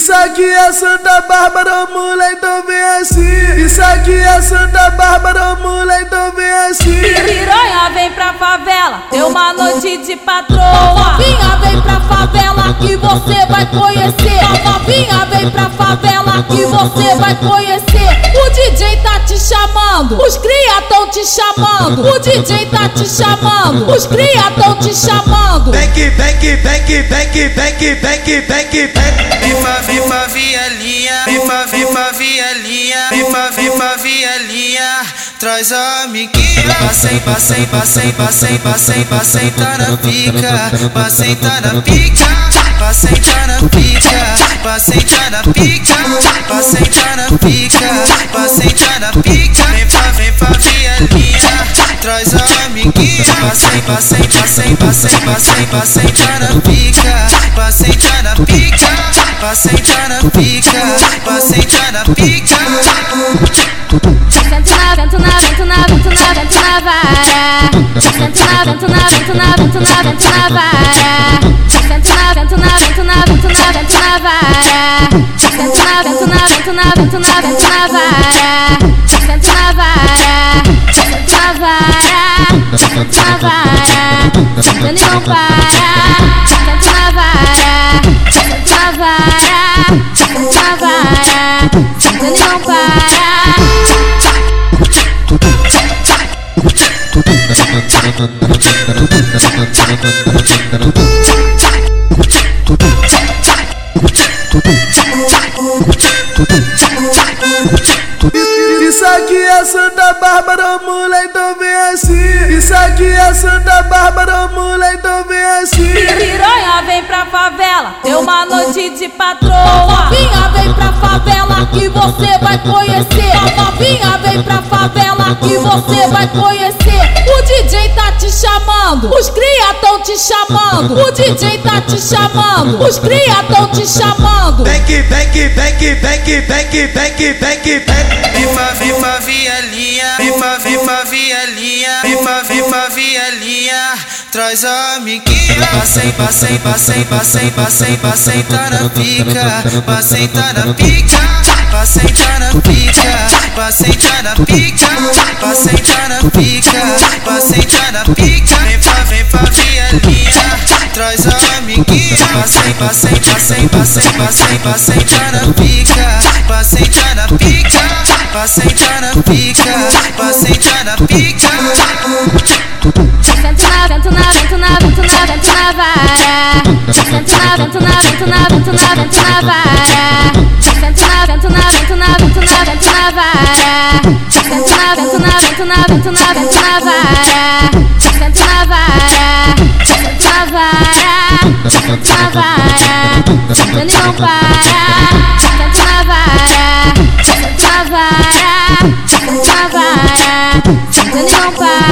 Isso aqui é Santa Bárbara, mulher, então vem assim. Isso aqui é Santa Bárbara, mulher, então vem assim. Piranha vem pra favela, tem uma noite de patroa. Novinha vem pra favela que você vai conhecer. Novinha vem pra favela que você vai conhecer. O DJ tá te chamando, os cria tão te chamando. O DJ tá te chamando, os cria tão te chamando. Vem que, vem que, vem que, vem que, vem que, vem que, vem que, vem. Pra vielinha, vem pra, vem pra vielinha, vem pra, vem pra vielinha, traz a amiguinha. Passei, passei, passei, passei, passei, passei, tá na pica, passei, tá na pica, passei, tá na pica, passei, tá na pica, passei, tá na pica, passei, tá na pica. Vem pra, vem pra vielinha, traz a amiguinha. Passei, passei, passei, passei, passei, passei, tá na pica, passei, tá na pica. Passei tá na pica, passei tá na pica. Sento na, vento na, vento na, vento na, vento na vara. Sento na, vento na, vento na, vento na, vento na vara. Sento na, vento na, vento na, vento na, vento na vara. Sento na, vento na, vento na vara. Sento na vara, sento na vara, sento na vara. Sentando e não para. Sento na vara, sento na vara, sento na vara. Sentando e não para. Aqui é Santa Bárbara, mulher, então vem assim. Isso aqui é Santa Bárbara, mulher, então vem assim. Piranha vem pra favela, tem uma noite de patroa. Novinha vem pra favela que você vai conhecer. Novinha vem pra favela que você vai conhecer. O DJ tá te chamando, os cria tão te chamando. O DJ tá te chamando, os cria tão te chamando. Vem que, vem que, vem que, vem que, vem que, vem que, vem que, vem. Vem pra, vem pra vielinha, vem pra, vem pra vielinha, vem pra, vem pra vielinha, traz a amiguinha. Passei, passei, passei, passei, passei, passei, tá na pica, passei, tá na pica, passei, tá na pica, passei, tá na pica, passei, tá na pica, passei, tá na pica. Vem pra, vem pra vielinha, traz a amiguinha. Passei, passei, passei, passei, passei, passei, tá na pica, Passei tá na pica, passei tá na pica. Sento na, vento na, vento na, vento na, vento na vara. Sento na, vento na, vento na, vento na, vento na vara. Sento na, vento na, vento na, vento na, vento na vara. Sento na, vento na, vento na, vento na, vento na vara. Sento na vara, sento na vara, sento na vara. Sentando e não para. não para.